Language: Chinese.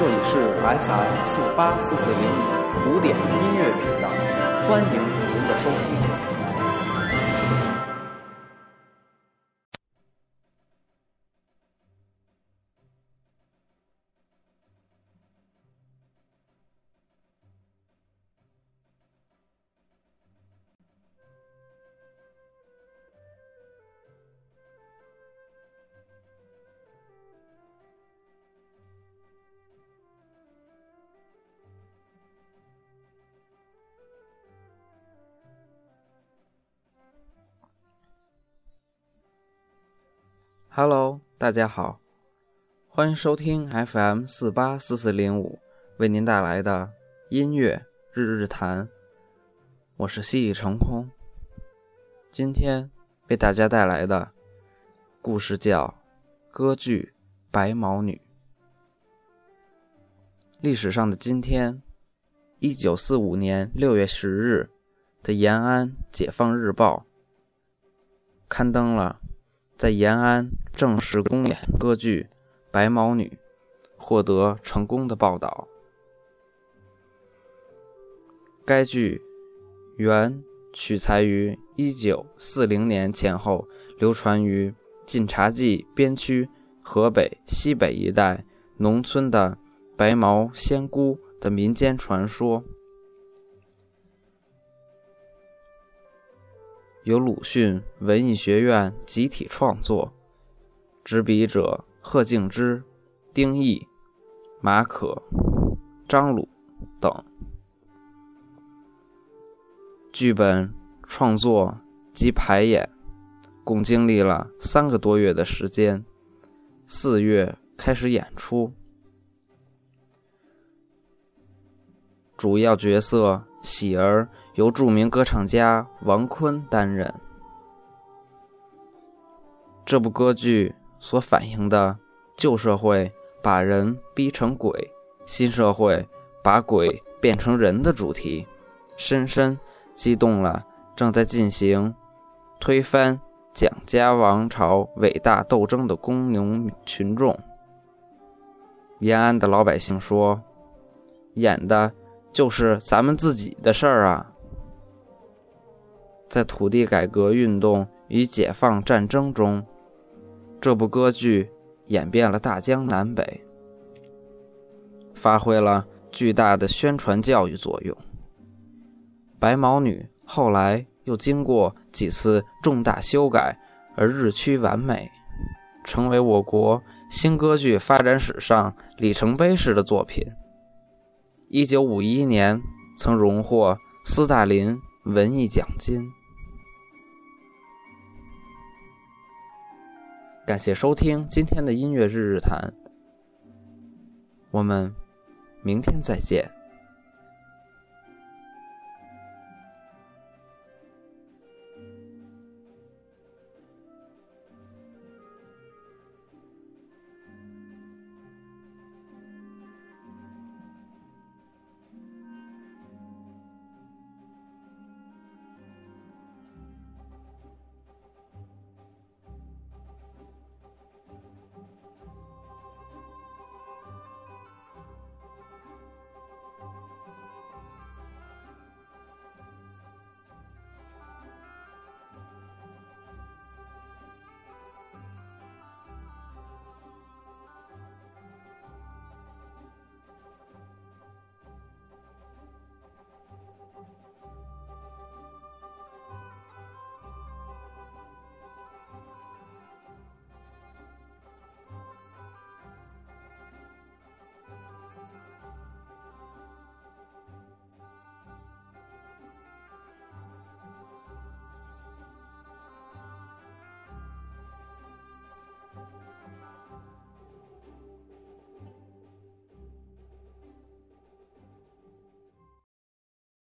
这里是 FM 四八四四零五古典音乐频道，欢迎您的收听。Hello，大家好，欢迎收听 FM 四八四四零五为您带来的音乐日日谈。我是西已成空，今天为大家带来的故事叫《歌剧白毛女》。历史上的今天，一九四五年六月十日的延安《解放日报》刊登了。在延安正式公演歌剧《白毛女》，获得成功的报道。该剧原取材于1940年前后流传于晋察冀边区河北西北一带农村的白毛仙姑的民间传说。由鲁迅文艺学院集体创作，执笔者贺敬之、丁毅、马可、张鲁等。剧本创作及排演共经历了三个多月的时间，四月开始演出。主要角色喜儿。由著名歌唱家王坤担任。这部歌剧所反映的旧社会把人逼成鬼，新社会把鬼变成人的主题，深深激动了正在进行推翻蒋家王朝伟大斗争的工农群众。延安的老百姓说：“演的就是咱们自己的事儿啊！”在土地改革运动与解放战争中，这部歌剧演遍了大江南北，发挥了巨大的宣传教育作用。白毛女后来又经过几次重大修改而日趋完美，成为我国新歌剧发展史上里程碑式的作品。一九五一年曾荣获斯大林文艺奖金。感谢收听今天的音乐日日谈，我们明天再见。